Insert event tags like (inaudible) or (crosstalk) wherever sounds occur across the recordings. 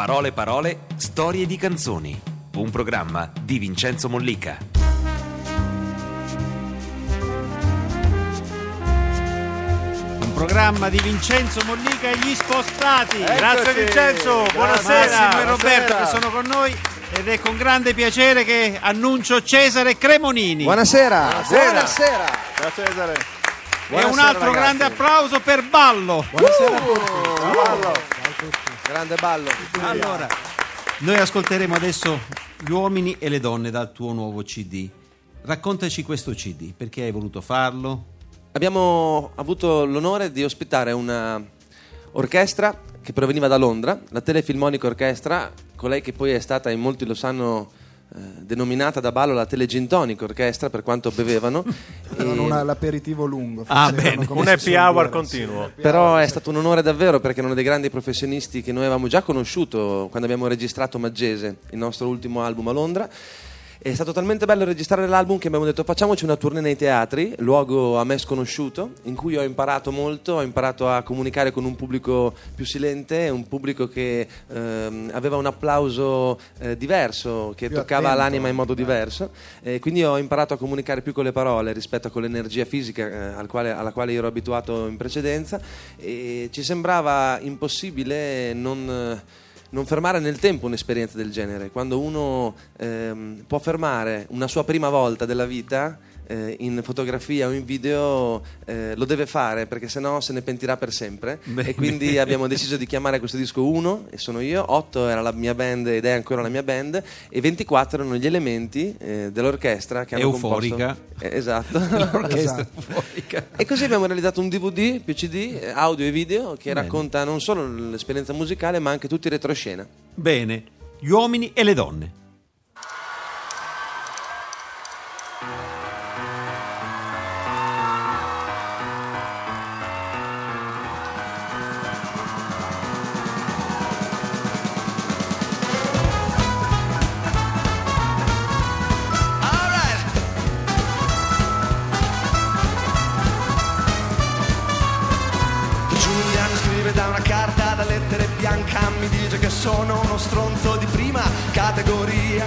Parole parole, storie di canzoni. Un programma di Vincenzo Mollica. Un programma di Vincenzo Mollica e gli spostati. Eccoci. Grazie Vincenzo, Grazie. buonasera. Massimo e Roberto Buonasera. che sono con noi ed è con grande piacere che annuncio Cesare Cremonini. Buonasera. Buonasera. Buonasera. Ciao Cesare. e un Buonasera, altro ragazzi. grande applauso per Ballo. Buonasera a tutti. Ciao, Ballo. Grande ballo. Allora, noi ascolteremo adesso gli uomini e le donne dal tuo nuovo CD. Raccontaci questo CD, perché hai voluto farlo? Abbiamo avuto l'onore di ospitare una orchestra che proveniva da Londra, la Telefilmonica Orchestra, colei che poi è stata, in molti lo sanno, denominata da ballo la Telegintonic Orchestra per quanto bevevano. (laughs) Avevano E- una- l'aperitivo lungo. Ah, bene. Un happy hour dire, continuo. sì. Però è stato un onore davvero perché erano dei grandi professionisti che noi avevamo già conosciuto quando abbiamo registrato Maggese, il nostro ultimo album a Londra. È stato talmente bello registrare l'album che abbiamo detto facciamoci una tournée nei teatri, luogo a me sconosciuto, in cui ho imparato molto, ho imparato a comunicare con un pubblico più silente, un pubblico che ehm, aveva un applauso eh, diverso, che Più toccava attento, l'anima in modo anche. diverso. E quindi ho imparato a comunicare più con le parole rispetto a con l'energia fisica eh, al quale- alla quale ero abituato in precedenza e ci sembrava impossibile non, eh, non fermare nel tempo un'esperienza del genere. Quando uno ehm, può fermare una sua prima volta della vita eh, in fotografia o in video eh, lo deve fare perché sennò se ne pentirà per sempre Bene. e quindi abbiamo deciso di chiamare questo disco 1 e sono io, 8 era la mia band ed è ancora la mia band e 24 erano gli elementi eh, dell'orchestra che hanno Euforica. composto Eh, esatto (laughs) L'orchestra Esatto. euforica. e così abbiamo realizzato un DVD più CD eh, audio e video che Bene. racconta non solo l'esperienza musicale ma anche tutti i retroscena Bene, gli uomini e le donne. Stronzo di prima categoria.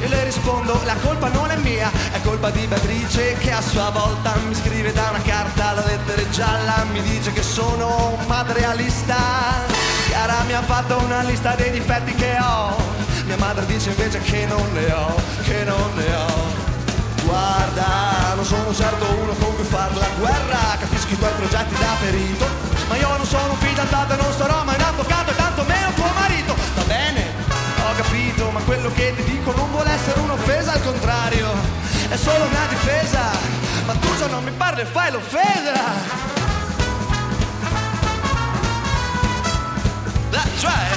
Io le rispondo la colpa non è mia È colpa di Beatrice che a sua volta mi scrive da una carta da lettere gialla Mi dice che sono un materialista Chiara mi ha fatto una lista dei difetti che ho Mia madre dice invece che non ne ho Che non ne ho. Guarda, non sono certo uno con cui far la guerra Capisco i tuoi progetti da perito Ma io non sono un fidanzato e non sarò mai un avvocato E tanto meno tuo marito capito Ma quello che ti dico non vuole essere un'offesa Al contrario, è solo una difesa. Ma tu già non mi parli e fai l'offesa. That's right.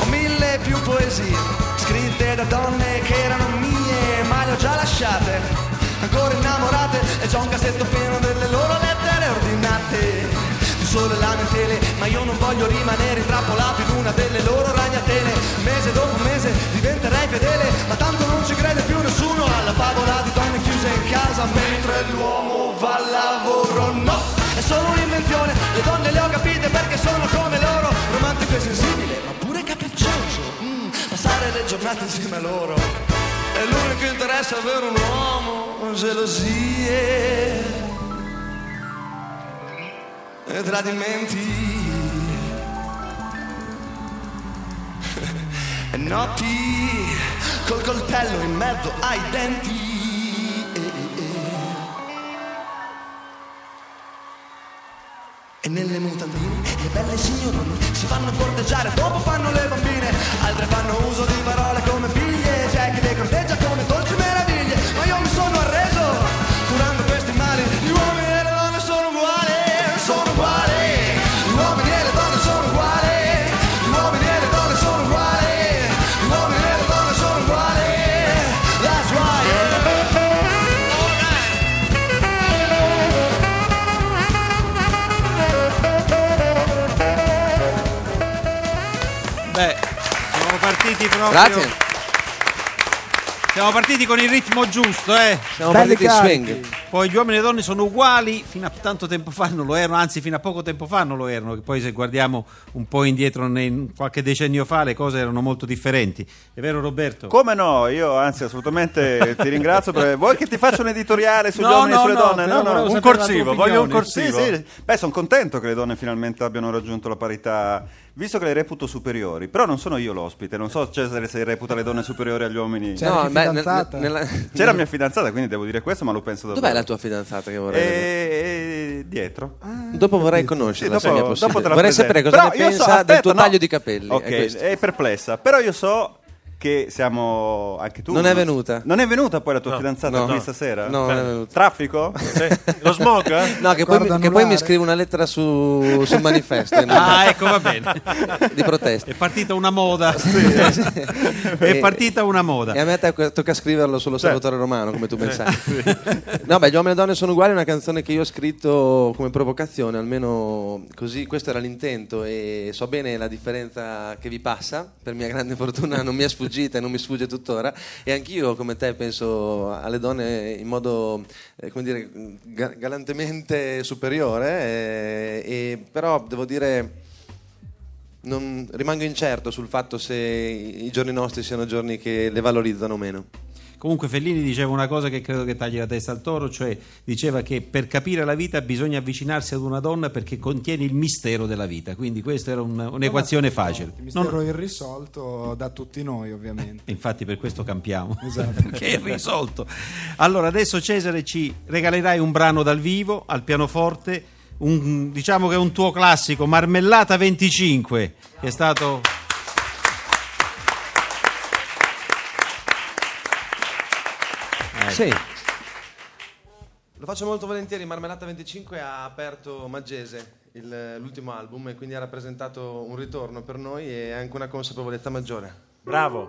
Ho mille più poesie scritte da donne che erano mie, ma le ho già lasciate. Ancora innamorate e già un cassetto pieno Sole lamentele, ma io non voglio rimanere intrappolato in una delle loro ragnatele. Mese dopo mese diventerei fedele, ma tanto non ci crede più nessuno alla favola di donne chiuse in casa mentre l'uomo va al lavoro. No, è solo un'invenzione, le donne le ho capite perché sono come loro, romantico e sensibile, ma pure capriccioso. Mm, passare le giornate insieme a loro. È l'unico interesse avere un uomo, gelosie tradimenti. E (laughs) notti col coltello in mezzo ai denti. E nelle mutandine le belle signorine si fanno corteggiare, dopo fanno le bambine, altre fanno uso di parole come figlie, c'è chi le corteggia proprio. grazie Siamo partiti con il ritmo giusto, eh. siamo Belli partiti in carichi. swing Poi gli uomini e le donne sono uguali, fino a tanto tempo fa non lo erano, anzi fino a poco tempo fa non lo erano, che poi se guardiamo un po' indietro, nei- qualche decennio fa, le cose erano molto differenti. È vero Roberto? Come no? Io anzi assolutamente ti ringrazio. Per... Vuoi che ti faccia un editoriale sugli No, uomini no, e sulle no, donne? però volevo un corsivo, voglio un corsivo. Sì, sì. Beh, sono contento che le donne finalmente abbiano raggiunto la parità, visto che le reputo superiori. Però non sono io l'ospite, non so Cesare se reputa le donne superiori agli uomini. C'era anche beh, nella- C'è la mia fidanzata, quindi devo dire questo, ma lo penso davvero. Dov'è la tua fidanzata che vorrei vedere? E... e- dietro. Dopo vorrei conoscerla, Sì, se mi è possibile. dopo la vorrei presento. sapere cosa Però ne pensa so- del aspetta, tuo no. taglio di capelli. Ok, è è perplessa. Però io so che siamo anche tu. Non è venuta? Non è venuta poi la tua fidanzata No. qui No. stasera? No, non è venuta. Traffico? Lo smog? eh? No, che poi, che poi mi scrive una lettera su, sul manifesto (laughs) Ah, ecco, va bene. di protesta. È partita una moda. (laughs) (laughs) È partita una moda. E a me tocca scriverlo sull'osservatorio romano, come tu ben sai. No, beh, Gli uomini e le donne sono uguali, è una canzone che io ho scritto come provocazione, almeno così, questo era l'intento e so bene la differenza che vi passa, per mia grande fortuna non mi è sfuggita e non mi sfugge tuttora e anch'io come te penso alle donne in modo, eh, come dire, ga- galantemente superiore, eh, però devo dire non, rimango incerto sul fatto se i giorni nostri siano giorni che le valorizzano o meno. Comunque Fellini diceva una cosa che credo che tagli la testa al toro, cioè diceva che per capire la vita bisogna avvicinarsi ad una donna perché contiene il mistero della vita, quindi questa era un- un'equazione facile. Il Non- mistero irrisolto da tutti noi, ovviamente. Infatti per questo campiamo, (laughs) Esatto. (laughs) che è risolto. Allora adesso Cesare ci regalerai un brano dal vivo al pianoforte, un- diciamo che è un tuo classico, Marmellata 25, che è stato... Sì. Lo faccio molto volentieri, Marmellata 25 ha aperto Maggese, il- l'ultimo album, e quindi ha rappresentato un ritorno per noi e anche una consapevolezza maggiore. Bravo.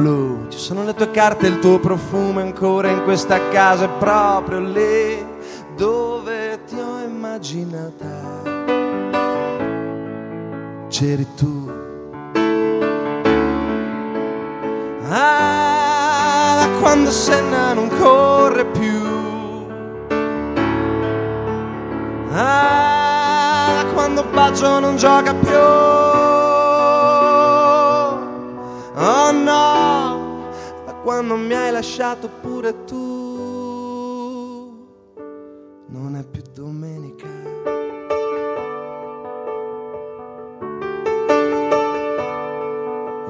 blu. Ci sono le tue carte, il tuo profumo ancora in questa casa, è proprio lì dove ti ho immaginata. C'eri tu. Ah, quando Senna non corre più. Ah, quando Baggio non gioca più. Oh no, quando mi hai lasciato pure tu. Non è più domenica.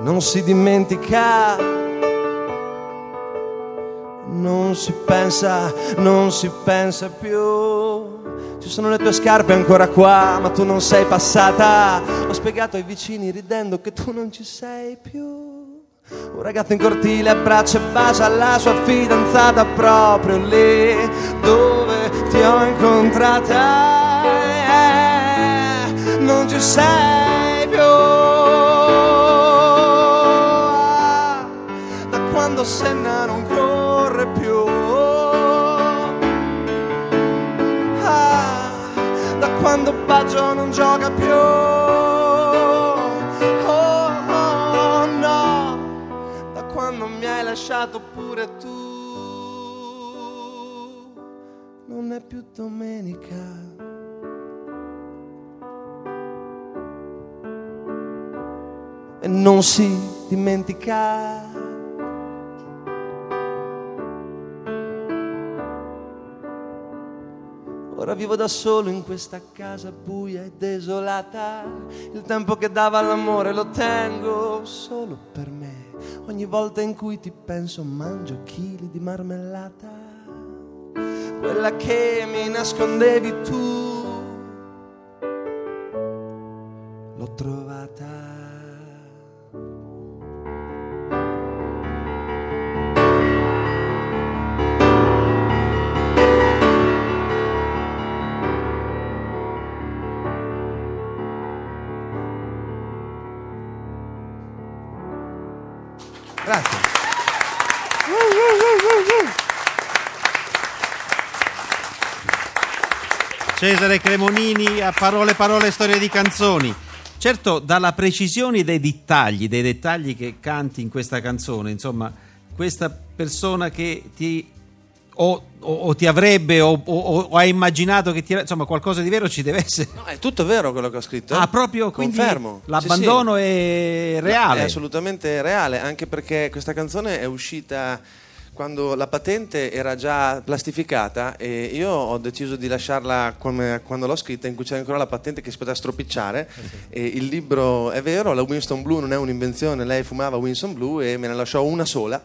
Non si dimentica. Non si pensa, non si pensa più. Ci sono le tue scarpe ancora qua, ma tu non sei passata. Ho spiegato ai vicini ridendo che tu non ci sei più. Un ragazzo in cortile abbraccia e bacia la sua fidanzata proprio lì dove ti ho incontrata. Non ci sei più. Da quando Senna non corre più. Ah, da quando Baggio non gioca più. pure tu. Non è più domenica. E non si dimentica. Ora vivo da solo in questa casa buia e desolata. Il tempo che dava all'amore lo tengo solo per me. Ogni volta in cui ti penso mangio chili di marmellata. Quella che mi nascondevi tu. L'ho trovata. Cesare Cremonini a parole, parole, storie di canzoni. Certo, dalla precisione dei dettagli, dei dettagli che canti in questa canzone, insomma, questa persona che ti o, o- o ti avrebbe o, o- ha immaginato che ti insomma qualcosa di vero ci deve essere. No, è tutto vero quello che ho scritto. eh. Ah, proprio quindi Confermo. l'abbandono Sì, sì. è reale. È assolutamente reale, anche perché questa canzone è uscita quando la patente era già plastificata e io ho deciso di lasciarla come quando l'ho scritta in cui c'era ancora la patente che si poteva stropicciare e il libro è vero, la Winston Blue non è un'invenzione, lei fumava Winston Blue e me ne lasciò una sola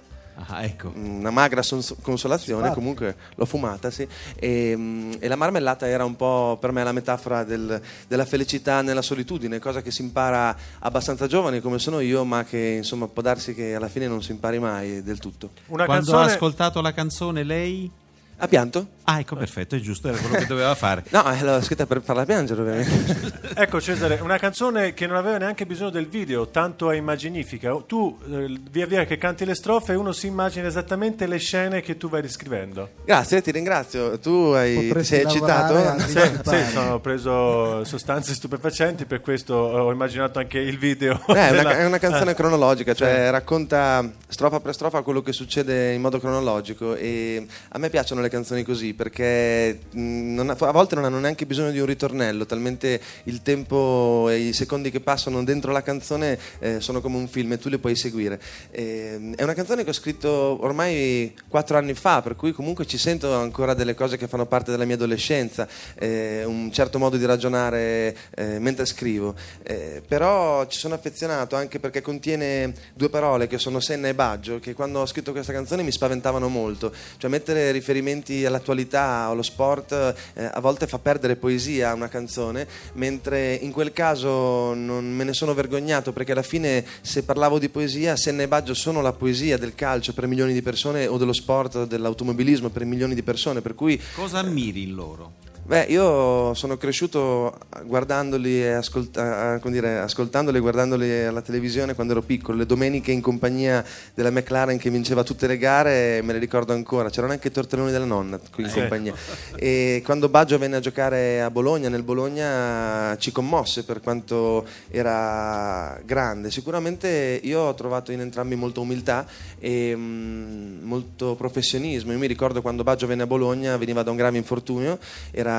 Ah, ecco. una magra sons- consolazione, comunque l'ho fumata, sì. E, mm, e la marmellata era un po' per me la metafora del- della felicità nella solitudine, cosa che si impara abbastanza giovane come sono io, ma che insomma può darsi che alla fine non si impari mai del tutto. Una Quando canzone... ha ascoltato la canzone lei Ha pianto? Ah, ecco, perfetto, è giusto, era quello che doveva fare. (laughs) No, eh, l'ho scritta per farla piangere ovviamente. (laughs) Ecco Cesare, una canzone che non aveva neanche bisogno del video, tanto è immaginifica. Tu eh, via via che canti le strofe uno si immagina esattamente le scene che tu vai riscrivendo. Grazie, ti ringrazio. Tu hai, sei eccitato? (laughs) Sì, sì, sono preso sostanze stupefacenti, per questo ho immaginato anche il video. Eh, è, una, della- è una canzone cronologica, cioè racconta strofa per strofa quello che succede in modo cronologico e a me piacciono le canzoni così perché mh, non a volte non hanno neanche bisogno di un ritornello, talmente il tempo e i secondi che passano dentro la canzone eh, sono come un film e tu li puoi seguire. E, è una canzone che ho scritto ormai quattro anni fa, per cui comunque ci sento ancora delle cose che fanno parte della mia adolescenza, eh, un certo modo di ragionare eh, mentre scrivo. Eh, però ci sono affezionato anche perché contiene due parole che sono Senna e Baggio, che quando ho scritto questa canzone mi spaventavano molto. Cioè mettere riferimenti all'attualità o allo sport eh, a volte fa perdere poesia a una canzone, mentre in quel caso non me ne sono vergognato perché alla fine se parlavo di poesia, Senna e Baggio sono la poesia del calcio per milioni di persone o dello sport, dell'automobilismo per milioni di persone, per cui Cosa ammiri in loro? Beh, io sono cresciuto guardandoli e ascolta- eh, dire, ascoltandoli e guardandoli alla televisione quando ero piccolo, le domeniche in compagnia della McLaren che vinceva tutte le gare, me le ricordo ancora, c'erano anche i tortelloni della nonna qui in compagnia. E quando Baggio venne a giocare a Bologna, nel Bologna ci commosse per quanto era grande. Sicuramente io ho trovato in entrambi molta umiltà e mm, molto professionismo. Io mi ricordo quando Baggio venne a Bologna, veniva da un grave infortunio, era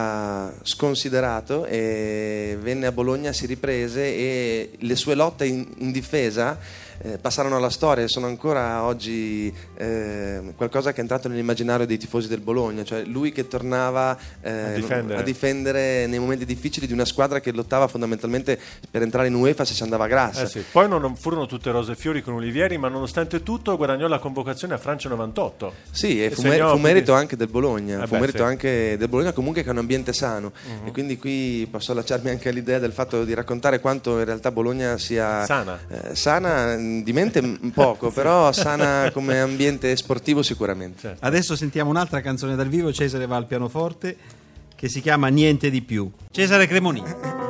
sconsiderato e venne a Bologna, si riprese e le sue lotte in, in difesa eh, passarono alla storia e sono ancora oggi eh, qualcosa che è entrato nell'immaginario dei tifosi del Bologna, cioè lui che tornava eh, A difendere. a difendere nei momenti difficili di una squadra che lottava fondamentalmente per entrare in UEFA se ci andava grassa. Eh sì. Poi non non furono tutte rose e fiori con Olivieri, ma nonostante tutto guadagnò la convocazione a Francia 98. Sì, e E fu, mer- fu merito anche del Bologna, Eh fu beh, merito sì. Anche del Bologna comunque che è un ambiente sano e quindi qui posso lasciarmi anche all'idea del fatto di raccontare quanto in realtà Bologna sia Sana. eh, sana, mh, di mente poco, (laughs) però sana come ambiente sportivo sicuramente. Certo. Adesso sentiamo un'altra canzone dal vivo, Cesare va al pianoforte, che si chiama Niente di più. Cesare Cremonini.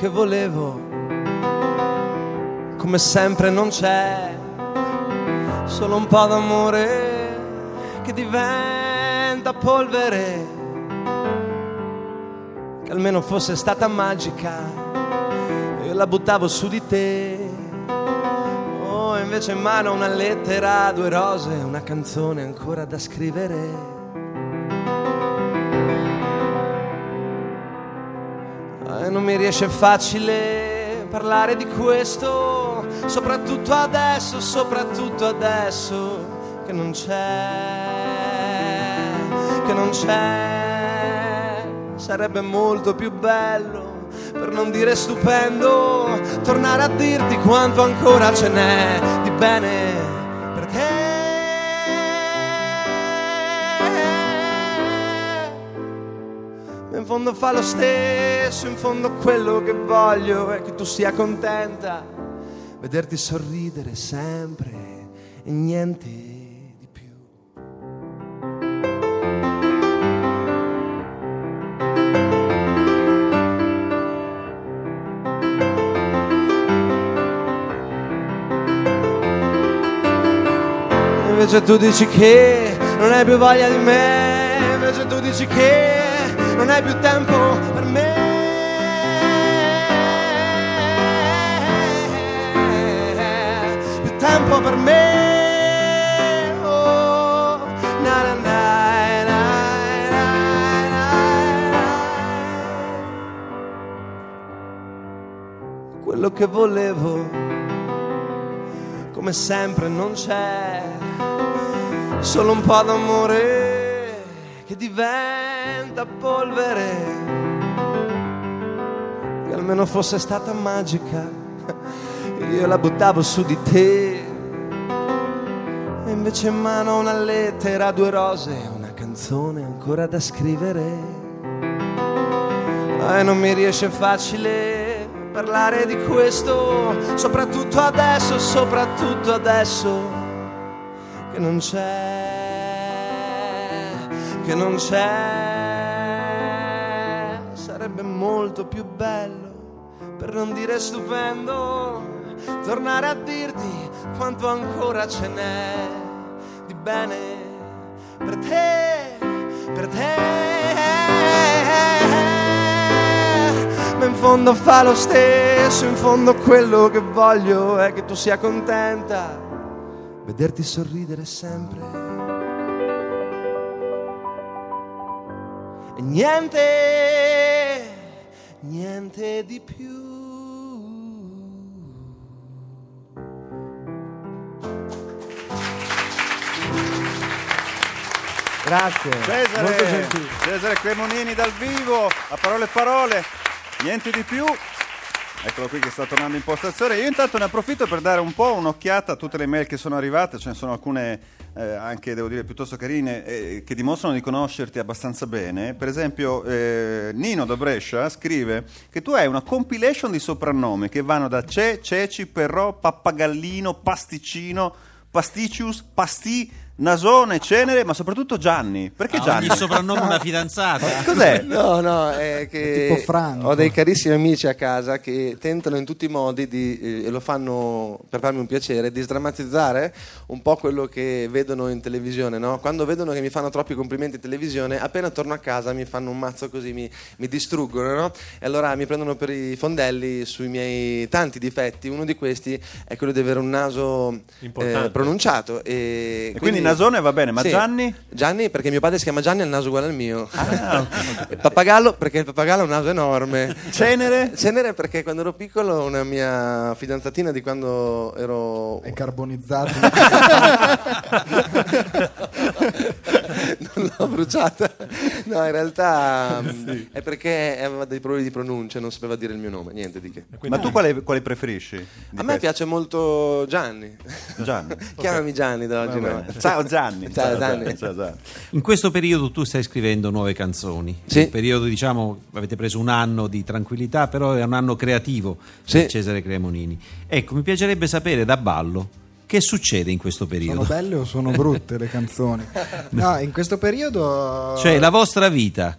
Che volevo, come sempre non c'è, solo un po' d'amore che diventa polvere, che almeno fosse stata magica io la buttavo su di te. Oh, invece in mano una lettera, due rose, una canzone ancora da scrivere. Non mi riesce facile parlare di questo, soprattutto adesso, soprattutto adesso che non c'è, che non c'è. Sarebbe molto più bello, per non dire stupendo, tornare a dirti quanto ancora ce n'è di bene fondo fa lo stesso, in fondo quello che voglio è che tu sia contenta, vederti sorridere sempre e niente di più. Invece tu dici che non hai più voglia di me, invece tu dici che non hai più tempo per me. Più tempo per me. Oh. Quello che volevo, come sempre, non c'è solo un po' d'amore che diventa polvere. Che almeno fosse stata magica, io la buttavo su di te. E invece in mano una lettera, due rose, una canzone ancora da scrivere. E non mi riesce facile parlare di questo, soprattutto adesso, soprattutto adesso che non c'è, che non c'è. Molto più bello, per non dire stupendo, tornare a dirti quanto ancora ce n'è di bene per te, per te. Ma in fondo fa lo stesso, in fondo quello che voglio è che tu sia contenta vederti sorridere sempre. E niente, niente di più. Grazie, Cesare. Cesare Cremonini dal vivo, a parole e parole, niente di più. Eccolo qui che sta tornando in postazione. Io intanto ne approfitto per dare un po' un'occhiata a tutte le mail che sono arrivate, ce ne sono alcune eh, anche, devo dire, piuttosto carine, eh, che dimostrano di conoscerti abbastanza bene. Per esempio, eh, Nino da Brescia scrive che tu hai una compilation di soprannomi che vanno da Ce, Ceci, Perrò, Pappagallino, Pasticcino, Pasticius, Pastì, Nasone, Cenere, ma soprattutto Gianni. Perché Ha Gianni? ogni soprannome una fidanzata. Cos'è? No, no, è che Tipo Franco. ho dei carissimi amici a casa che tentano in tutti i modi di, eh, e lo fanno per farmi un piacere, di sdrammatizzare un po' quello che vedono in televisione. no? Quando vedono che mi fanno troppi complimenti in televisione, appena torno a casa mi fanno un mazzo così, mi, mi distruggono. no? E allora mi prendono per i fondelli sui miei tanti difetti. Uno di questi è quello di avere un naso eh, pronunciato. E, E quindi Nasone va bene, ma Sì. Gianni? Gianni perché mio padre si chiama Gianni e ha il naso uguale al mio. E (laughs) Pappagallo perché il pappagallo ha un naso enorme. Cenere? Cenere perché quando ero piccolo una mia fidanzatina di quando ero È carbonizzato. (laughs) (laughs) non l'ho bruciata. No, in realtà mm, è perché aveva dei problemi di pronuncia, non sapeva dire il mio nome, niente di che. Ma tu quali, quali preferisci? A me questi? piace molto Gianni. Gianni. Chiamami Gianni da oggi. Bene. Ciao Gianni. Ciao, Gianni. Ciao, Gianni. In questo periodo tu stai scrivendo nuove canzoni. Sì. Un periodo, diciamo, avete preso un anno di tranquillità, però è un anno creativo Sì. per Cesare Cremonini. Ecco, mi piacerebbe sapere da ballo che succede in questo sono periodo. belle o sono brutte le canzoni? (laughs) No, in questo periodo Cioè, la vostra vita.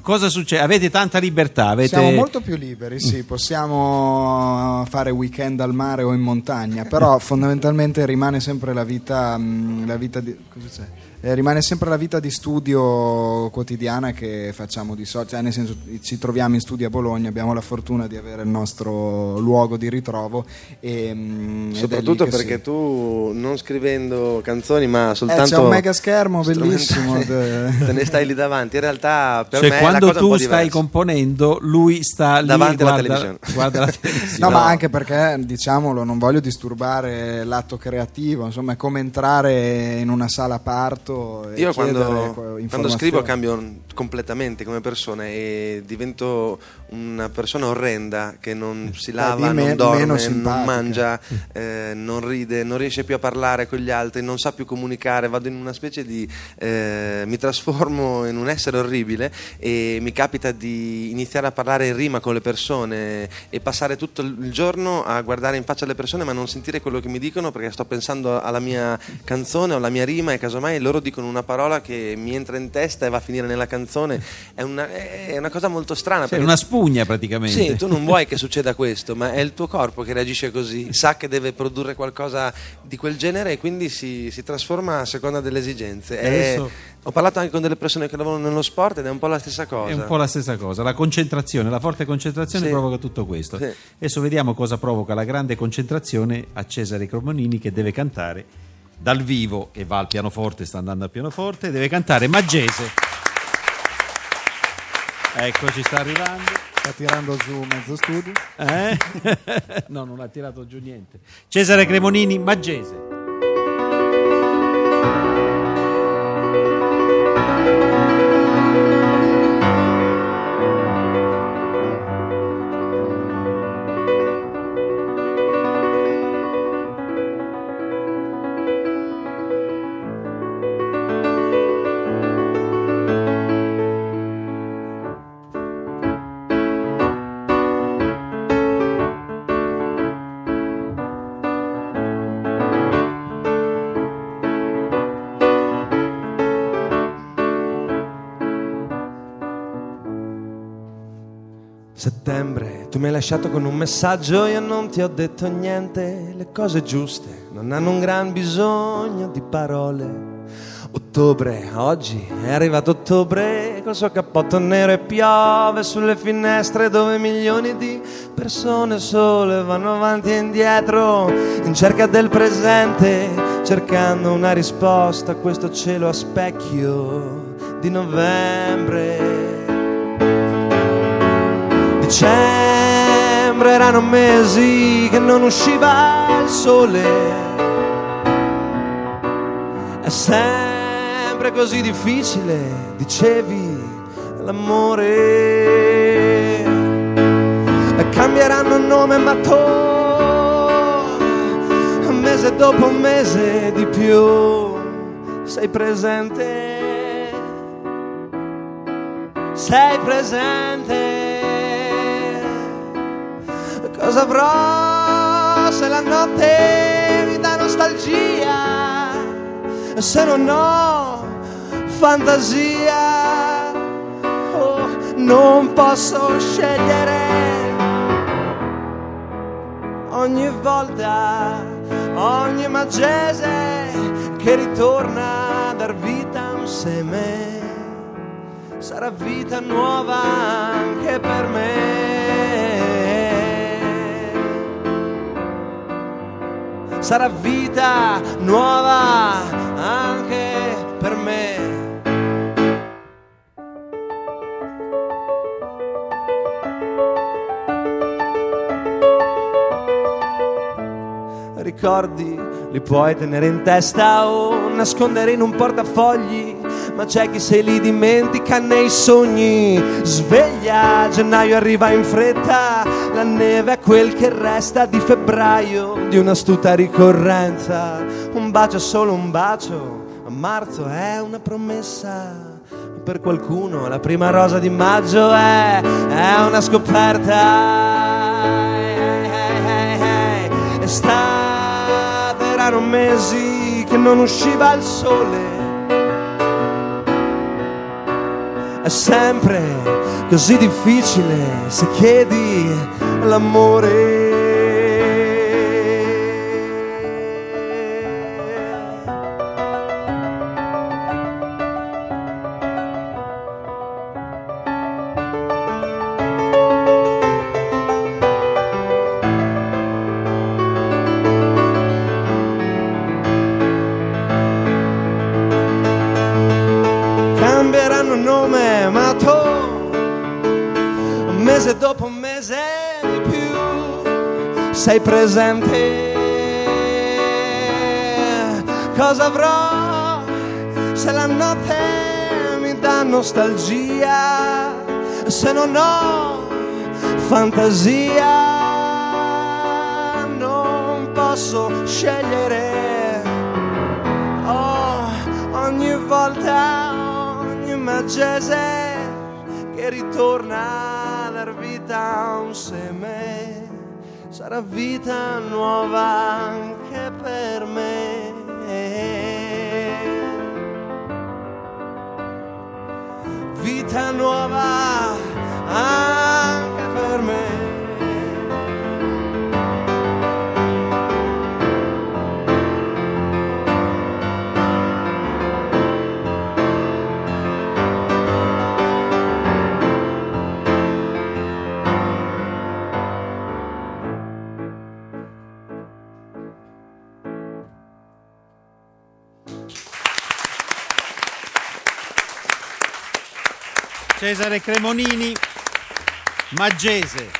Cosa succede? Avete tanta libertà, avete... siamo molto più liberi, sì, possiamo fare weekend al mare o in montagna, però (laughs) fondamentalmente rimane sempre la vita, mh, la vita di, cosa c'è? Eh, rimane sempre la vita di studio quotidiana che facciamo di solito, cioè, nel senso ci troviamo in studio a Bologna, abbiamo la fortuna di avere il nostro luogo di ritrovo e, mh, è Soprattutto perché si- tu non scrivendo canzoni, ma Eh, soltanto c'è un mega schermo bellissimo. de- (laughs) te ne stai lì davanti. In realtà, per cioè, me è quando la cosa un tu po' stai diversa. componendo, lui sta lì Davanti alla guarda, televisione. (laughs) guarda la televisione. No, ma anche perché, diciamolo, non voglio disturbare l'atto creativo, insomma, è come entrare in una sala parto e Io quando, quando scrivo cambio completamente come persona e divento una persona orrenda che non si lava, me- non dorme, non mangia, eh, non ride, non riesce più a parlare con gli altri, non sa più comunicare, vado in una specie di... eh, mi trasformo in un essere orribile e mi capita di iniziare a parlare in rima con le persone e passare tutto il giorno a guardare in faccia le persone ma non sentire quello che mi dicono perché sto pensando alla mia canzone o alla mia rima e casomai loro dicono una parola che mi entra in testa e va a finire nella canzone. È una, è una cosa molto strana. Perché- una spugna praticamente. sì, tu non vuoi che (laughs) succeda questo, ma è il tuo corpo che reagisce così, sa che deve produrre qualcosa di quel genere e quindi si, si trasforma a seconda delle esigenze. Adesso- Ho parlato anche con delle persone che lavorano nello sport ed è un po' la stessa cosa. È un po' la stessa cosa, la concentrazione, la forte concentrazione Sì. provoca tutto questo. Sì. Adesso vediamo cosa provoca la grande concentrazione a Cesare Cromonini che deve cantare dal vivo e va al pianoforte, sta andando al pianoforte, deve cantare Maggese. Ecco, ci sta arrivando. Sta tirando giù mezzo studio. Eh? (laughs) no, non ha tirato giù niente. Cesare Cremonini, Maggese. Settembre, tu mi hai lasciato con un messaggio, io non ti ho detto niente, le cose giuste non hanno un gran bisogno di parole. Ottobre, oggi è arrivato ottobre col suo cappotto nero e piove sulle finestre dove milioni di persone sole vanno avanti e indietro in cerca del presente, cercando una risposta a questo cielo a specchio di novembre. Dicembre erano mesi che non usciva il sole. È sempre così difficile, dicevi, l'amore. E cambieranno nome ma tu, mese dopo mese di più, sei presente sei presente. Cosa avrò se la notte mi dà nostalgia? Se non ho fantasia, oh, non posso scegliere. Ogni volta, ogni maggese che ritorna a dar vita a un seme sarà vita nuova anche per me. Sarà vita nuova anche per me. Ricordi li puoi tenere in testa o nascondere in un portafogli, ma c'è chi se li dimentica nei sogni. Sveglia, gennaio arriva in fretta, la neve è quel che resta di febbraio, di un'astuta ricorrenza. Un bacio è solo un bacio, ma marzo è una promessa. Per qualcuno la prima rosa di maggio è, è una scoperta. Estate erano mesi che non usciva il sole. È sempre così difficile se chiedi l'amore. Sei presente. Cosa avrò se la notte mi dà nostalgia? Se non ho fantasia, non posso scegliere. Oh, ogni volta, ogni maggese che ritorna a dar vita a un seme, sarà vita nuova anche per me. Vita nuova anche Cesare Cremonini, Maggese.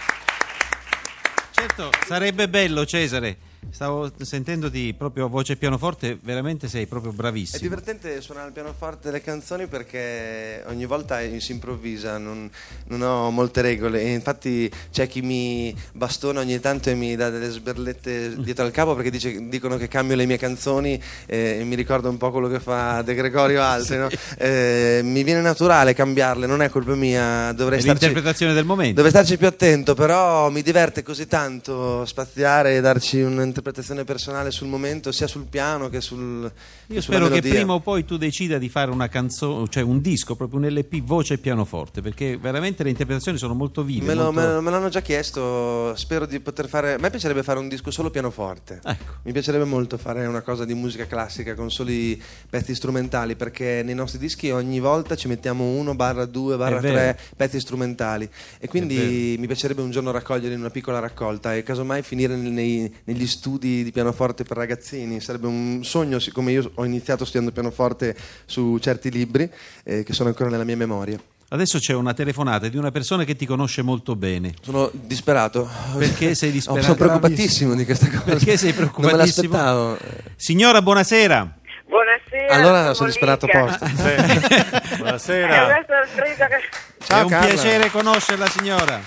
Certo, sarebbe bello Cesare. Stavo sentendoti proprio voce pianoforte, veramente sei proprio È bravissimo. divertente suonare il pianoforte le canzoni perché ogni volta si improvvisa, non, non ho molte regole. E infatti c'è chi mi bastona ogni tanto e mi dà delle sberlette dietro al capo perché dice- dicono che cambio le mie canzoni eh, e mi ricorda un po' quello che fa De Gregorio (laughs) altri. no? Eh, mi viene naturale cambiarle, non è colpa mia, dovrei È starci, l'interpretazione del momento. dovrei starci più attento, però mi diverte così tanto spaziare e darci un'interpretazione personale sul momento, sia sul piano che sul... Io sulla spero che prima o poi tu decida di fare una canzone, cioè un disco, proprio un LP voce e pianoforte, perché veramente le interpretazioni sono molto vive. Me, lo- molto- me- me l'hanno già chiesto, spero di poter fare. A me piacerebbe fare un disco solo pianoforte. Ecco. Mi piacerebbe molto fare una cosa di musica classica con soli pezzi strumentali, perché nei nostri dischi ogni volta ci mettiamo uno, barra due, barra tre pezzi strumentali. E quindi mi piacerebbe un giorno raccogliere in una piccola raccolta e casomai finire nei- negli studi di pianoforte per ragazzini. Sarebbe un sogno, siccome io ho iniziato studiando pianoforte su certi libri eh, che sono ancora nella mia memoria. Adesso c'è una telefonata di una persona che ti conosce molto bene. Sono disperato. Perché sei (laughs) disperato? sono preoccupatissimo di questa cosa. Perché sei Non me preoccupatissimo? l'aspettavo. Signora, buonasera. Buonasera. Allora sono disperato. (laughs) È Buonasera. una sorpresa che... Ciao, È un Carla. piacere conoscerla, signora.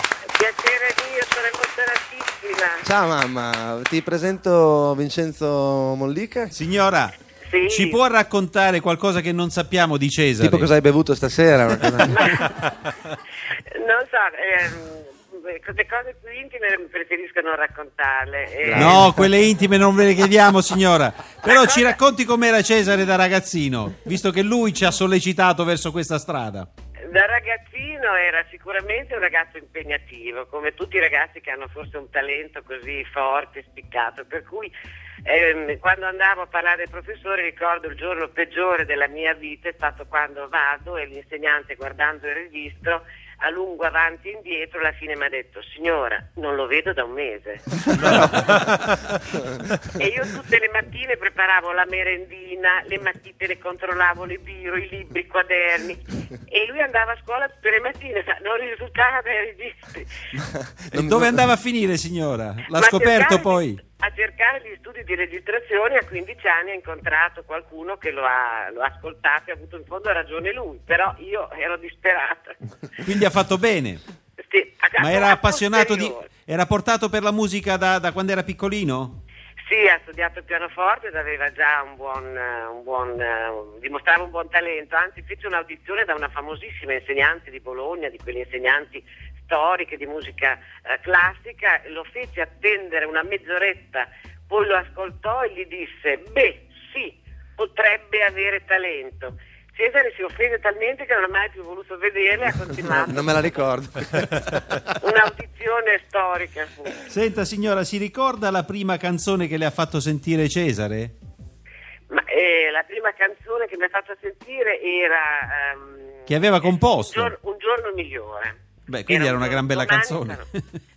Emozionatissima. Ciao mamma, ti presento Vincenzo Mollica. Signora, Sì. ci può raccontare qualcosa che non sappiamo di Cesare? Tipo cosa hai bevuto stasera? cosa- (laughs) Non so, ehm, le cose più intime preferisco non raccontarle. eh. No, quelle intime non ve le chiediamo, signora. Però Ma ci cosa- racconti com'era Cesare da ragazzino, visto che lui ci ha sollecitato verso questa strada. Da ragazzino era sicuramente un ragazzo impegnativo, come tutti i ragazzi che hanno forse un talento così forte, spiccato, per cui ehm, quando andavo a parlare ai professori ricordo il giorno peggiore della mia vita è stato quando vado e l'insegnante guardando il registro a lungo avanti e indietro alla fine mi ha detto signora non lo vedo da un mese (laughs) e io tutte le mattine preparavo la merendina, le matite le controllavo, le biro, i libri, i quaderni e lui andava a scuola tutte le mattine, non risultava dai registri. E dove andava a finire, signora? L'ha Ma scoperto poi? A cercare gli studi di registrazione a 15 anni ha incontrato qualcuno che lo ha, lo ha ascoltato e ha avuto in fondo ragione lui, però io ero disperata. Quindi ha fatto bene. Sì, a- Ma era appassionato di... Era portato per la musica da, da quando era piccolino? Sì, ha studiato il pianoforte ed aveva già un buon, un buon, dimostrava un buon talento, anzi fece un'audizione da una famosissima insegnante di Bologna, di quelle insegnanti storiche di musica eh, classica, lo fece attendere una mezz'oretta, poi lo ascoltò e gli disse, beh sì, potrebbe avere talento. Cesare si offese talmente che non ha mai più voluto vederla e ha (laughs) continuato. non me la ricordo. (laughs) Un'audizione storica fu. Senta, signora, si ricorda la prima canzone che le ha fatto sentire Cesare? Ma, eh, la prima canzone che mi ha fatto sentire era ehm, Che aveva composto. Un giorno, un giorno migliore. Beh, quindi era una un gran bella canzone.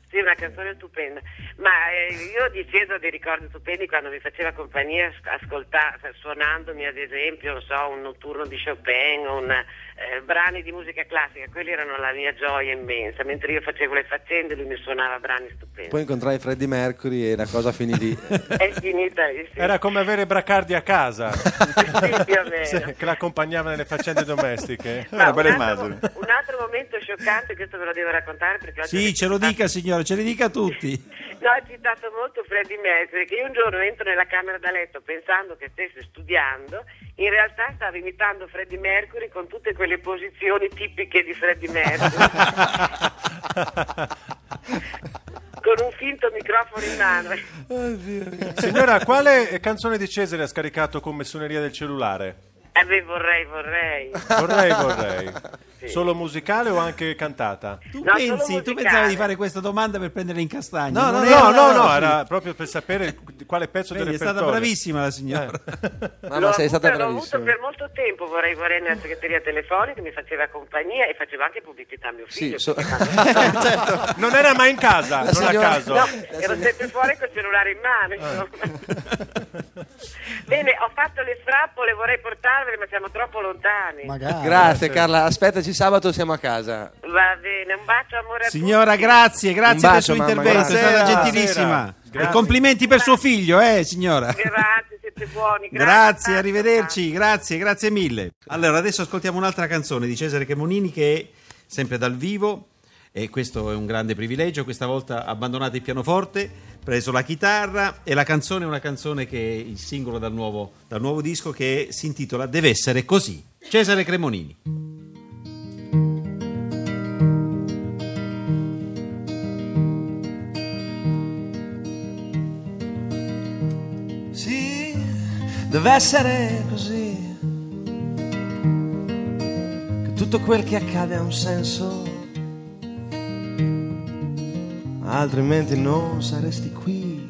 Sì, una canzone stupenda. Ma eh, io di Cesare ho dei ricordi stupendi quando mi faceva compagnia ascolta- suonandomi ad esempio, non so, un notturno di Chopin, un, eh, brani di musica classica, quelli erano la mia gioia immensa, mentre io facevo le faccende lui mi suonava brani stupendi. Poi incontrai Freddie Mercury e la cosa finì lì. (laughs) È finita lì, sì. Era come avere Bracardi a casa, (laughs) Sì, più o meno. Sì, che l'accompagnava nelle faccende domestiche. Ma bella un, altro, immagine. un altro momento scioccante, questo ve lo devo raccontare perché oggi Sì, ce lo dica signore, ce li dica tutti. (laughs) No, ha citato molto Freddie Mercury, che io un giorno entro nella camera da letto pensando che stesse studiando, in realtà stavo imitando Freddie Mercury con tutte quelle posizioni tipiche di Freddie Mercury, (laughs) con un finto microfono in mano. Signora, quale canzone di Cesare ha scaricato come suoneria del cellulare? Eh beh, vorrei, vorrei. Vorrei, vorrei. (laughs) Sì. Solo musicale o anche cantata? Tu, No, pensi, tu pensavi di fare questa domanda per prendere in castagna? No, no, no, era- no, no, sì. era proprio per sapere quale pezzo Vedi, del è stata repertorio. bravissima la signora. Eh. Mamma, L'ho sei avuto- stata l'ho avuto bravissima. per molto tempo, vorrei, vorrei nella segreteria telefonica, mi faceva compagnia e facevo anche pubblicità a mio Sì, figlio. so- perché- (laughs) Non era mai in casa, La non a signora- caso. No, ero sempre fuori col cellulare in mano. insomma. (laughs) Bene, ho fatto le strappole, vorrei portarvele, ma siamo troppo lontani. Magari. Grazie Carla, aspettaci sabato siamo a casa. Va bene, un bacio, amore a Signora, tutti. grazie, grazie Un del bacio, suo mamma, intervento, è grazie. stata Buonasera. gentilissima. Grazie. E complimenti per suo figlio, eh, signora. Grazie, siete buoni. (laughs) Grazie, tanto. arrivederci, grazie, grazie mille. Allora, adesso ascoltiamo un'altra canzone di Cesare Cremonini che è sempre dal vivo e questo è un grande privilegio, questa volta ha abbandonato il pianoforte, preso la chitarra e la canzone è una canzone che è il singolo dal nuovo, dal nuovo disco che si intitola Deve essere così. Cesare Cremonini. Deve essere così. Che tutto quel che accade ha un senso. Altrimenti non saresti qui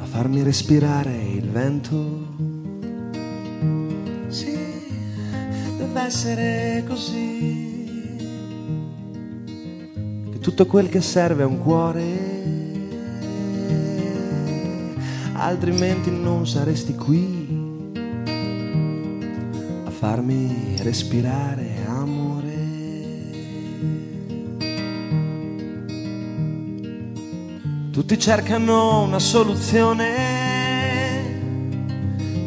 a farmi respirare il vento. Sì, deve essere così. Che tutto quel che serve è un cuore altrimenti non saresti qui a farmi respirare Tutti cercano una soluzione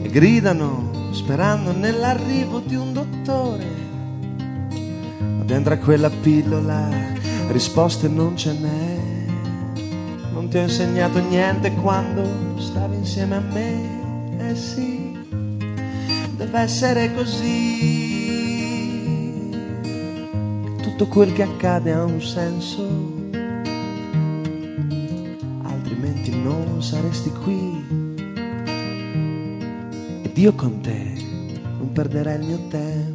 e gridano sperando nell'arrivo di un dottore. Ma dentro a quella pillola risposte non ce n'è. Non ti ho insegnato niente quando stavi insieme a me. Eh sì, deve essere così. Tutto quel che accade ha un senso. Non saresti qui. Ed io con te non perderei il mio tempo.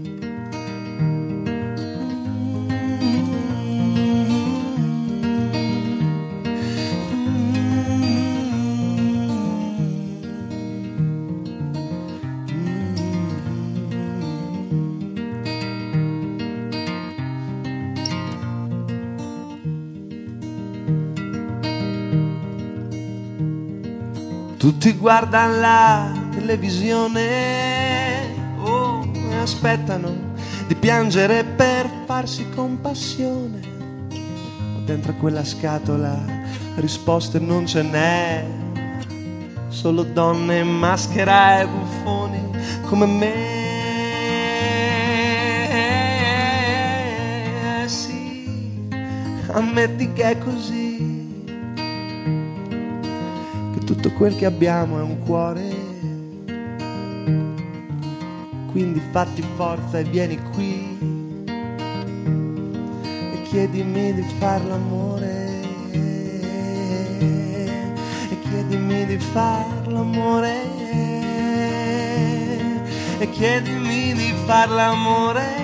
Guardano la televisione oh, e aspettano di piangere per farsi compassione. Dentro quella scatola risposte non ce n'è. Solo donne in maschera e buffoni come me. Eh, Sì, ammetti che è così tutto quel che abbiamo è un cuore. Quindi fatti forza e vieni qui e chiedimi di far l'amore. E chiedimi di far l'amore. E chiedimi di far l'amore.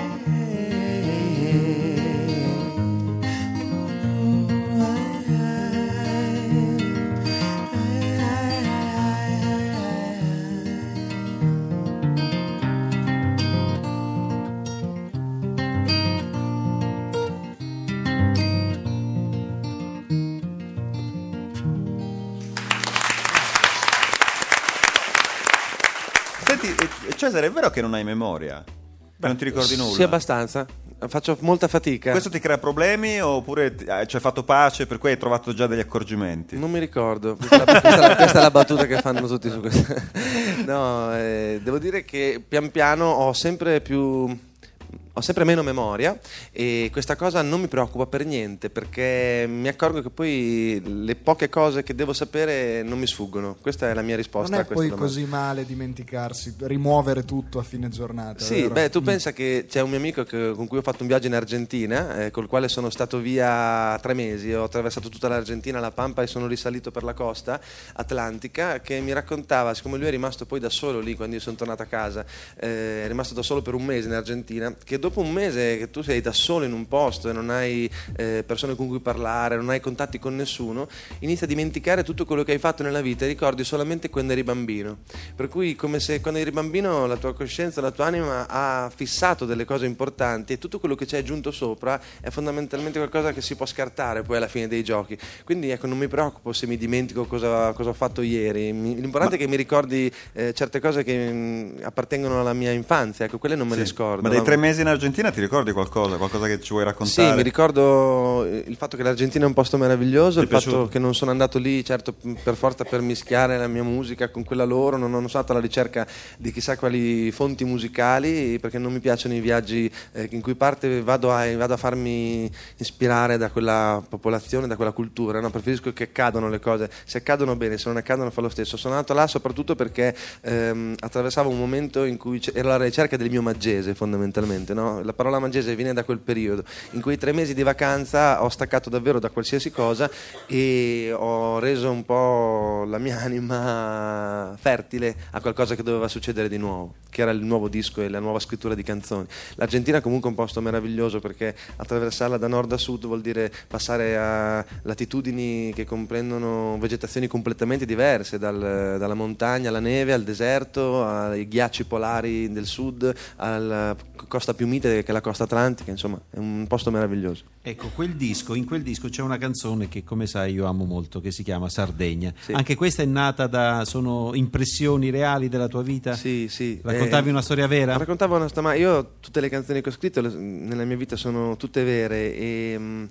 Vero che non hai memoria? Che non ti ricordi nulla? Sì, abbastanza. Faccio molta fatica. Questo ti crea problemi oppure eh, ci hai fatto pace per cui hai trovato già degli accorgimenti? Non mi ricordo, questa è la, questa questa è la battuta che fanno tutti su questo. (laughs) No, eh, devo dire che pian piano ho sempre più. Ho sempre meno memoria e questa cosa non mi preoccupa per niente perché mi accorgo che poi le poche cose che devo sapere non mi sfuggono. Questa è la mia risposta Non è poi domanda. così male dimenticarsi, rimuovere tutto a fine giornata. Sì, vero? beh, tu pensa che c'è un mio amico che- con cui ho fatto un viaggio in Argentina, eh, col quale sono stato via tre mesi, ho attraversato tutta l'Argentina, la Pampa e sono risalito per la costa atlantica, che mi raccontava, siccome lui è rimasto poi da solo lì quando io sono tornato a casa, eh, è rimasto da solo per un mese in Argentina, che dopo un mese che tu sei da solo in un posto e non hai eh, persone con cui parlare, non hai contatti con nessuno, inizi a dimenticare tutto quello che hai fatto nella vita e ricordi solamente quando eri bambino. Per cui come se quando eri bambino la tua coscienza, la tua anima ha fissato delle cose importanti e tutto quello che ci è aggiunto sopra è fondamentalmente qualcosa che si può scartare poi alla fine dei giochi. Quindi ecco, non mi preoccupo se mi dimentico cosa, cosa ho fatto ieri. L'importante è che mi ricordi eh, certe cose che mm, appartengono alla mia infanzia, ecco, quelle non me le scordo. Ma dei tre mesi in Argentina ti ricordi qualcosa? Qualcosa che ci vuoi Sì, raccontare? mi ricordo eh, il fatto che l'Argentina è un posto meraviglioso, Ti il fatto che non sono andato lì certo per forza per mischiare la mia musica con quella loro, non, non sono stato alla ricerca di chissà quali fonti musicali perché non mi piacciono i viaggi eh, in cui parte vado a, vado a farmi ispirare da quella popolazione, da quella cultura, no? preferisco che accadano le cose, se accadono bene, se non accadono fa lo stesso. Sono andato là soprattutto perché ehm, attraversavo un momento in cui ero alla ricerca del mio maggese fondamentalmente, no? La parola maggese viene da quel periodo, in quei tre mesi di vacanza ho staccato davvero da qualsiasi cosa e ho reso un po' la mia (laughs) anima fertile a qualcosa che doveva succedere di nuovo, che era il nuovo disco e la nuova scrittura di canzoni. L'Argentina è comunque un posto meraviglioso perché attraversarla da nord a sud vuol dire passare a latitudini che comprendono vegetazioni completamente diverse, dal- dalla montagna alla neve, al deserto, ai ghiacci polari del sud, alla costa più mite che è la costa atlantica, insomma è un posto meraviglioso. Ecco, quel disco, in quel disco c'è una canzone che come sai io amo molto, che si chiama Sardegna. Sì. Anche questa è nata da, sono impressioni reali della tua vita? Sì, sì. Raccontavi Eh, una storia vera? Raccontavo una storia, ma io tutte le canzoni che ho scritto nella mia vita sono tutte vere e mh,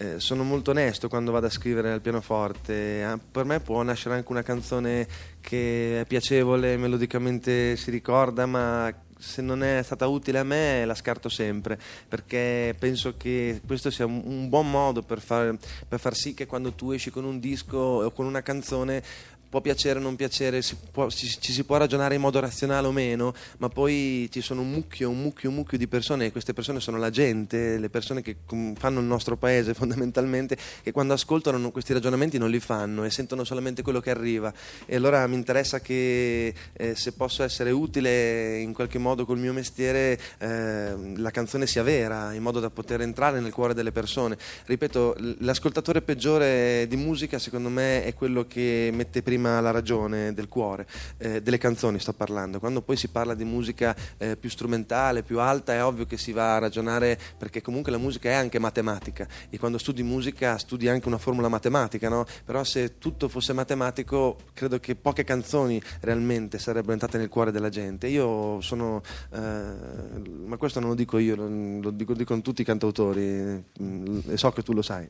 eh, sono molto onesto quando vado a scrivere al pianoforte. Ah, Per me può nascere anche una canzone che è piacevole, melodicamente si ricorda, ma se non è stata utile a me la scarto sempre perché penso che questo sia un, buon modo per far, per far sì che quando tu esci con un disco o con una canzone può piacere o non piacere, si può- ci, ci si può ragionare in modo razionale o meno, ma poi ci sono un mucchio, un mucchio, un mucchio di persone e queste persone sono la gente, le persone che fanno il nostro paese (laughs) fondamentalmente, che quando ascoltano questi ragionamenti non li fanno e sentono solamente quello che arriva. E allora mi interessa che eh, se posso essere utile in qualche modo col mio mestiere, eh, la canzone sia vera, in modo da poter entrare nel cuore delle persone. Ripeto, l'ascoltatore peggiore di musica secondo me è quello che mette prima la ragione del cuore, eh, delle canzoni sto parlando. Quando poi si parla di musica eh, più strumentale, più alta, è ovvio che si va a ragionare perché comunque la musica è anche matematica e quando studi musica studi anche una formula matematica, no? Però se tutto fosse matematico credo che poche canzoni realmente sarebbero entrate nel cuore della gente. Io sono, eh, ma questo non lo dico io, lo, dico, dicono tutti i cantautori mm, e so che tu lo sai.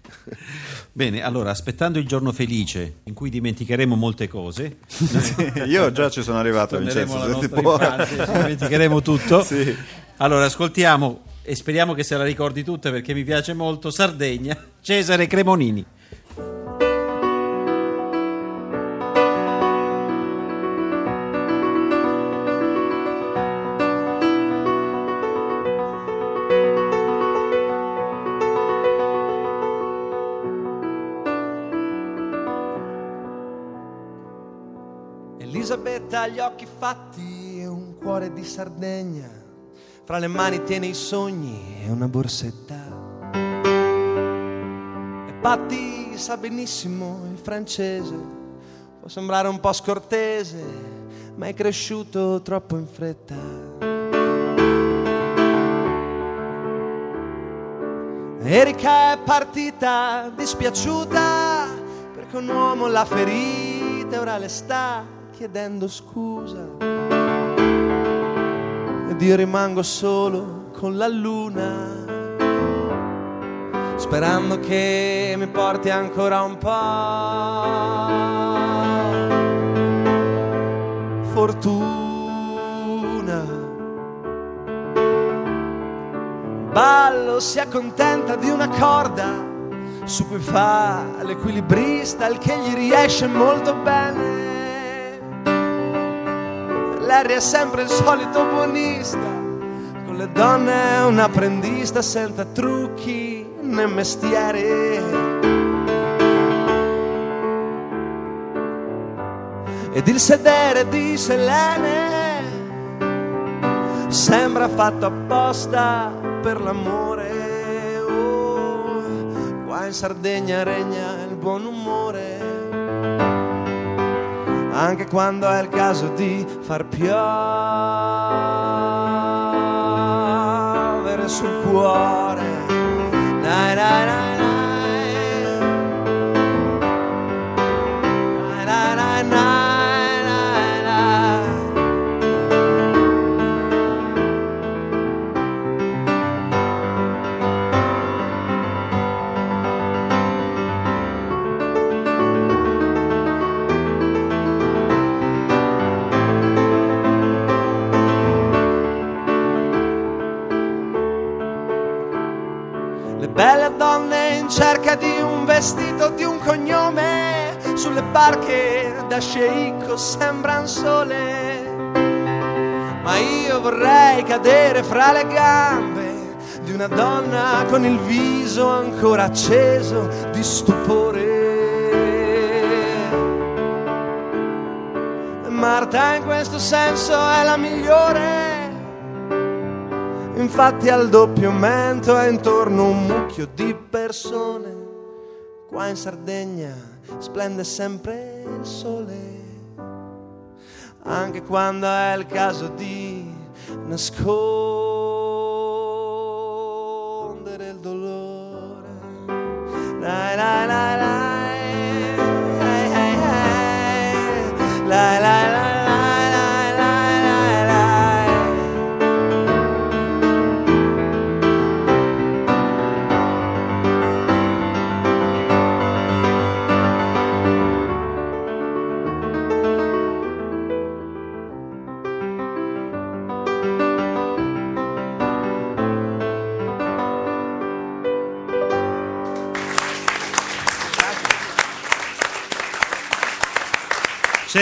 (laughs) Bene, allora, aspettando il giorno felice in cui dimenticheremo molte cose, (laughs) Io già ci sono arrivato, Vincenzo. se ti dimenticheremo tutto. (laughs) Sì. Allora, ascoltiamo e speriamo che se la ricordi tutta perché mi piace molto Sardegna, Cesare Cremonini. Gli occhi fatti e un cuore di Sardegna. Fra le mani tiene i sogni e una borsetta. E Patti sa benissimo il francese. Può sembrare un po' scortese, ma è cresciuto troppo in fretta. Erika è partita dispiaciuta perché un uomo l'ha ferita e ora le sta chiedendo scusa. ed io rimango solo con la luna, sperando che mi porti ancora un po' fortuna. Ballo si accontenta di una corda su cui fa l'equilibrista, il che gli riesce molto bene. Larry è sempre il solito buonista, con le donne è un apprendista senza trucchi né mestiere. Ed il sedere di Selene sembra fatto apposta per l'amore. Oh, qua in Sardegna regna il buon umore anche quando è il caso di far piovere sul cuore. Cerca di un vestito, di un cognome, sulle barche da sceicco sembran sole. Ma io vorrei cadere fra le gambe di una donna con il viso ancora acceso di stupore. Marta in questo senso è la migliore. Infatti al doppio mento è intorno un mucchio di persone. Qua in Sardegna splende sempre il sole. Anche quando è il caso di nascondere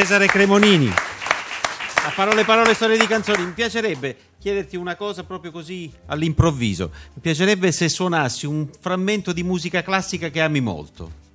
Cesare Cremonini. A parole parole storie di canzoni, mi piacerebbe chiederti una cosa proprio così all'improvviso. Mi piacerebbe se suonassi un frammento di musica classica che ami molto.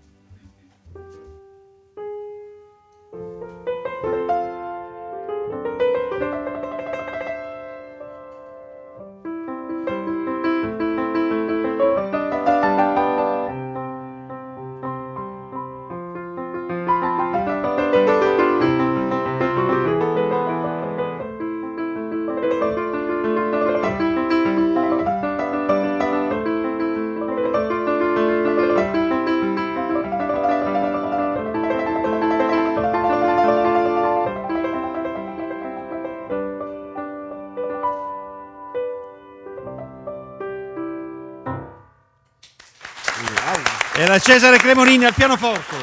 Cesare Cremonini al pianoforte.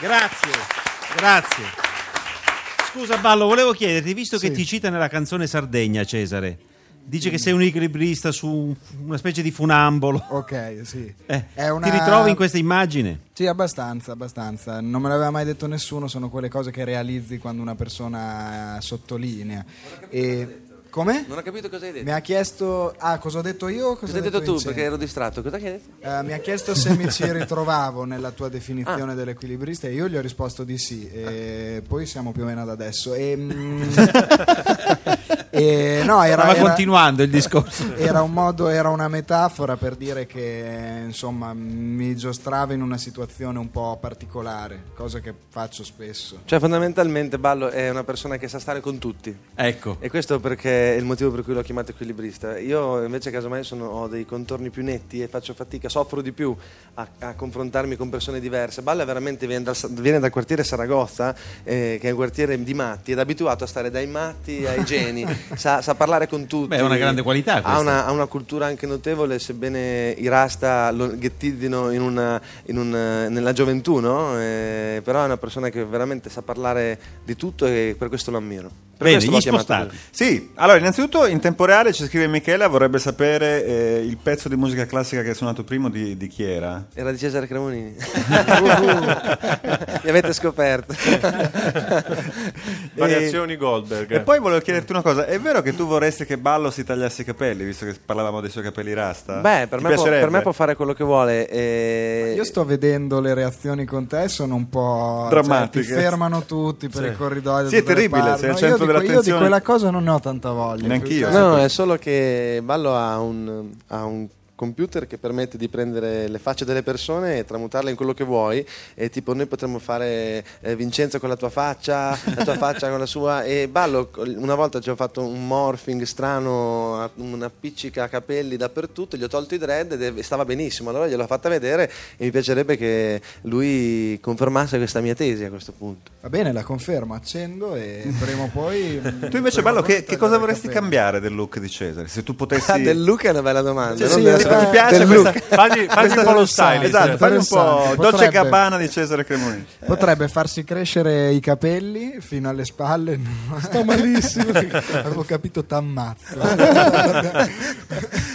Grazie, grazie. Scusa Ballo, volevo chiederti, visto che Sì. ti cita nella canzone Sardegna, Cesare, dice che sei un equilibrista su un- una specie di funambolo. Ok, sì. Eh, una- Ti ritrovi in questa immagine? Sì, abbastanza, abbastanza. Non me l'aveva mai detto nessuno, sono quelle cose che realizzi quando una persona sottolinea. E come? Non ho capito cosa hai detto. Mi ha chiesto Ah, cosa ho detto io? o Cosa hai detto tu? Vincenzo? Perché ero distratto. Cosa hai detto? Eh, mi ha chiesto se mi ci (laughs) ritrovavo nella tua definizione dell'equilibrista e io gli ho risposto di sì. E poi siamo più o meno ad adesso. E, mm, (laughs) e no, era, Stava era- continuando il discorso. (laughs) era un modo, era una metafora per dire che insomma mi giostrava in una situazione un po' particolare, cosa che faccio spesso. Cioè, fondamentalmente, Ballo è una persona che sa stare con tutti. Ecco. E questo perché è il motivo per cui l'ho chiamato equilibrista. Io invece casomai sono, ho dei contorni più netti e faccio fatica, soffro di più a, a confrontarmi con persone diverse. Balla veramente viene dal, viene dal quartiere Saragozza, eh, che è un quartiere di matti, ed è abituato a stare dai matti ai geni. (laughs) sa, sa parlare con tutti. Beh, è una grande qualità Ha una, ha una cultura anche notevole, sebbene i Rasta lo ghettizzino in una- in un- nella gioventù, no? Eh, però è una persona che veramente sa parlare di tutto e per questo lo ammiro. Per Bene, gli spostati. così. Sì, allora innanzitutto in tempo reale ci scrive Michela, vorrebbe sapere eh, il pezzo di musica classica che hai suonato primo di, di chi era? Era di Cesare Cremonini. (laughs) Mi avete scoperto. (laughs) Variazioni Goldberg. E poi volevo chiederti una cosa, è vero che tu vorresti che Ballo si tagliasse i capelli, visto che parlavamo dei suoi capelli rasta? Beh, per me, può, per me può fare quello che vuole. eh, Io sto vedendo le reazioni con te, sono un po'. Drammatiche. Cioè, ti fermano tutti per il corridoio. Sì, è da tutte le terribile, sei al centro io, di, que- io di dell'attenzione. quella cosa non ne ho tanta voglia. Neanch'io. No, è solo che Ballo ha un, ha un computer che permette di prendere le facce delle persone e tramutarle in quello che vuoi e tipo noi potremmo fare eh, Vincenzo con la tua faccia, la tua (laughs) faccia con la sua e Ballo una volta ci ho fatto un morphing strano, una appiccica capelli dappertutto, gli ho tolto i dread è- stava benissimo, allora gliel'ho fatta vedere e mi piacerebbe che lui confermasse questa mia tesi a questo punto. Va bene, la confermo, accendo e prima o poi. (laughs) Tu invece Ballo, che, che cosa vorresti cambiare del look di Cesare? Se tu potessi... Ah, (laughs) del look è una bella domanda. Non sì, eh, Ti piace del questa... look. Fagli, fagli un po' lo stylist. Esatto, fai un po'. Dolce Gabbana di Cesare Cremonini. Potrebbe farsi crescere i capelli fino alle spalle. (laughs) Sto malissimo. Avevo capito t'ammazzo. (laughs)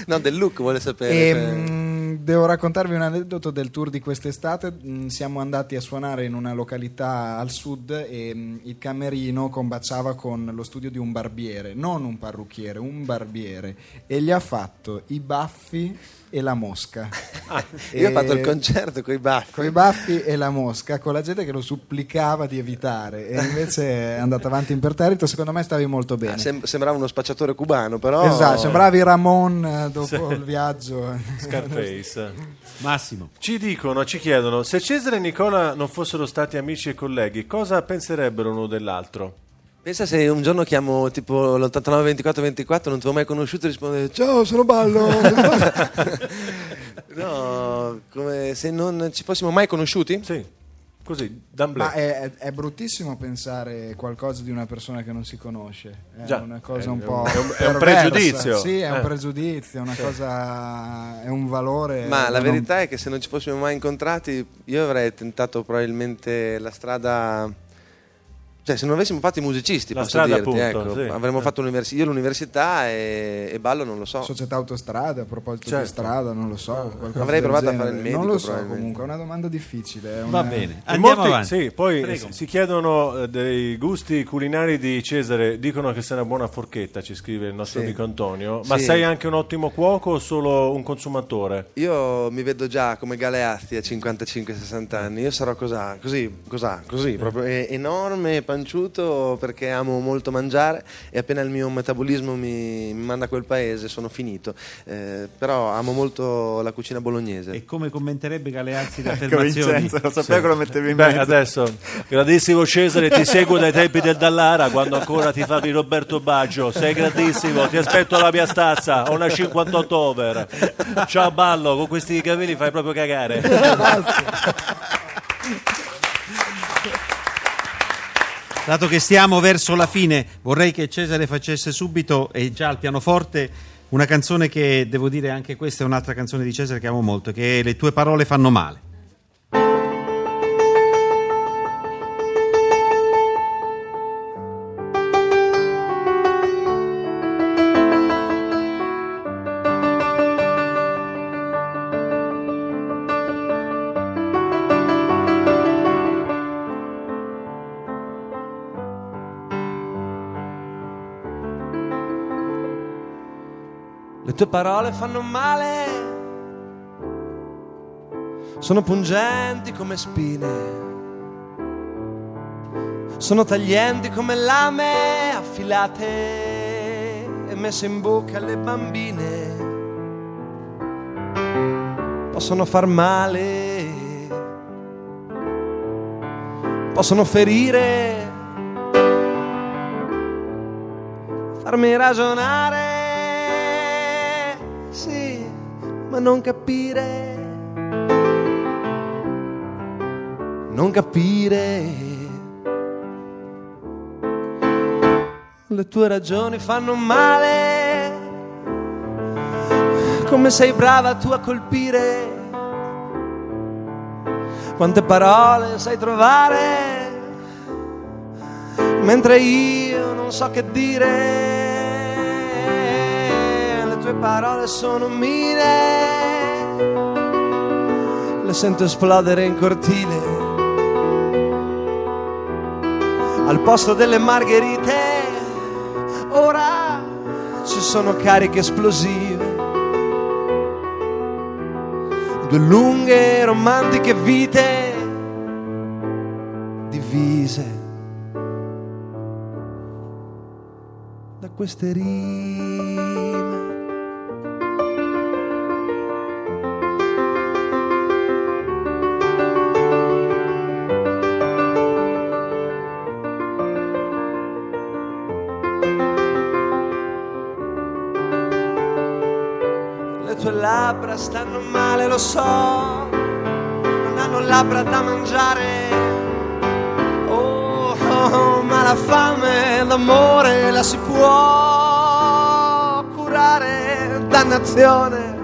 No, del look vuole sapere. E, cioè- mm, devo raccontarvi un aneddoto del tour di quest'estate. Mm, Siamo andati a suonare in una località al sud e mm, il camerino combaciava con lo studio di un barbiere, non un parrucchiere, un barbiere. E gli ha fatto i baffi e la mosca. (laughs) Io ho fatto il concerto con i baffi. con i baffi e la mosca, con la gente che lo supplicava di evitare e invece è andato avanti imperterrito. Secondo me stavi molto bene. Ah, sem- sembrava uno spacciatore cubano, però. Esatto, sembravi Ramon eh, dopo il viaggio. Scarface. (laughs) Massimo. Ci dicono, ci chiedono, se Cesare e Nicola non fossero stati amici e colleghi, cosa penserebbero l'uno dell'altro? Pensa se un giorno chiamo tipo l'89 24 24, non ti ho mai conosciuto e risponde ciao, sono Ballo. (laughs) no, come se non ci fossimo mai conosciuti. Sì, così, d'amblè. Ma è, è- bruttissimo pensare qualcosa di una persona che non si conosce. È Già, una cosa è un po'. è un- è un pregiudizio. Sì, è Eh. un pregiudizio, è una cosa. è un valore. Ma la non- verità è che se non ci fossimo mai incontrati, io avrei tentato probabilmente la strada. Cioè, se non avessimo fatto i musicisti, La posso strada, dirti, appunto, ecco, sì. avremmo Eh. fatto l'università, io l'università e, e Ballo non lo so. Società autostrade, a proposito Certo. di strada, non lo so. Avrei provato a genere. fare il medico, Non lo so, comunque, è una domanda difficile. è Va una- bene, andiamo molti- avanti. Sì, poi Prego. si- chiedono eh, dei gusti culinari di Cesare, dicono che sei una buona forchetta, ci scrive il nostro Sì. amico Antonio, ma Sì. sei anche un ottimo cuoco o solo un consumatore? Io mi vedo già come Galeazzi a 55-60 anni, io sarò cos'ha, così, cos'ha, così, proprio eh, enorme, panciuto perché amo molto mangiare e appena il mio metabolismo mi, mi manda a quel paese sono finito, Eh, però amo molto la cucina bolognese. E come commenterebbe Galeazzi le (laughs) Ecco affermazioni? Vincenzo, lo sapevo che lo mettevi in Beh, mezzo. adesso, gradissimo Cesare, ti seguo dai tempi del Dallara, quando ancora ti favi Roberto Baggio, sei grandissimo, ti aspetto alla mia stazza, ho una 58 over. Ciao Ballo, con questi capelli fai proprio cagare. (laughs) Dato che stiamo verso la fine, vorrei che Cesare facesse subito, e già al pianoforte, una canzone che devo dire anche questa è un'altra canzone di Cesare che amo molto, che è Le tue parole fanno male. Le tue parole fanno male, sono pungenti come spine, sono taglienti come lame affilate e messe in bocca alle bambine. Possono far male, possono ferire, farmi ragionare, ma non capire, non capire. le tue ragioni fanno male, come sei brava tu a colpire, quante parole sai trovare, mentre io non so che dire, parole sono mine, le sento esplodere in cortile. Al posto delle margherite ora ci sono cariche esplosive. Due lunghe romantiche vite divise da queste rime labbra stanno male, lo so, non hanno labbra da mangiare. Oh, oh, ma la fame, l'amore la si può curare, dannazione,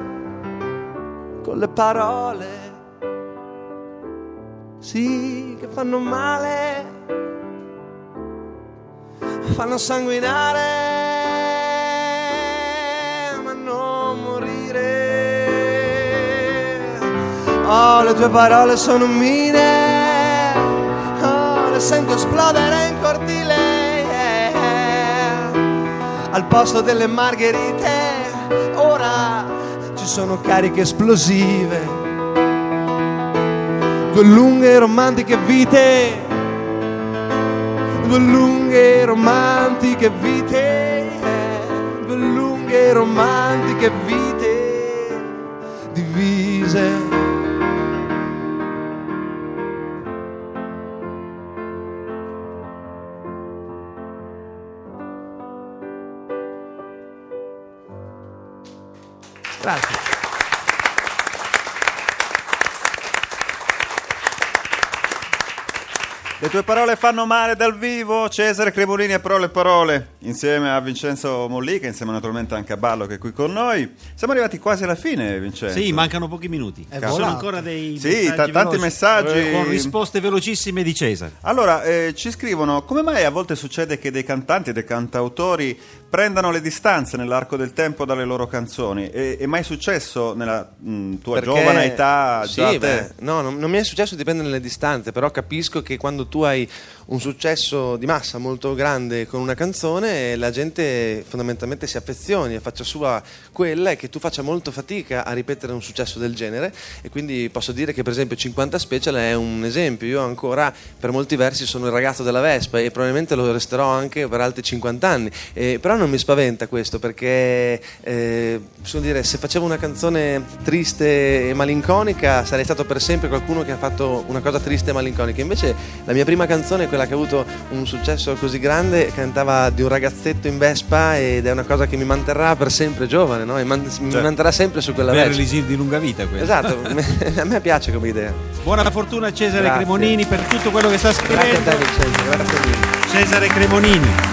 con le parole, sì, che fanno male, fanno sanguinare Oh, le tue parole sono mine, oh, le sento esplodere in cortile. Al posto delle margherite, ora ci sono cariche esplosive. Due lunghe romantiche vite due lunghe romantiche vite, due lunghe romantiche vite Grazie. Le tue parole fanno male dal vivo, Cesare Cremolini a parole e parole, insieme a Vincenzo Mollica, insieme naturalmente anche a Ballo che è qui con noi. Siamo arrivati quasi alla fine, Vincenzo. Sì, mancano pochi minuti. Ci sono ancora dei Sì, messaggi ta- tanti veloci. messaggi. Eh, con risposte velocissime di Cesare. Allora, eh, ci scrivono, come mai a volte succede che dei cantanti, dei cantautori prendano le distanze nell'arco del tempo dalle loro canzoni? È, è mai successo nella mh, tua Perché- giovane età? Sì, beh, no, non, non mi è successo, dipende dalle distanze, però capisco che quando tu hai un successo di massa molto grande con una canzone, la gente fondamentalmente si affezioni e faccia sua quella e che tu faccia molto fatica a ripetere un successo del genere. E quindi posso dire che per esempio 50 Special è un esempio, io ancora per molti versi sono il ragazzo della Vespa e probabilmente lo resterò anche per altri 50 anni, Eh, però non mi spaventa questo perché eh, dire, se facevo una canzone triste e malinconica sarei stato per sempre qualcuno che ha fatto una cosa triste e malinconica, invece la mia prima canzone, quella che ha avuto un successo così grande, cantava di un ragazzetto in Vespa ed è una cosa che mi manterrà per sempre giovane no? e man- mi manterrà sempre su quella Vespa. l'elisir di lunga vita questo. Esatto, (laughs) a me piace come idea. Buona fortuna a Cesare Grazie. Cremonini per tutto quello che sta Grazie a scrivendo. te Vincenzo, grazie mille. Cesare Cremonini.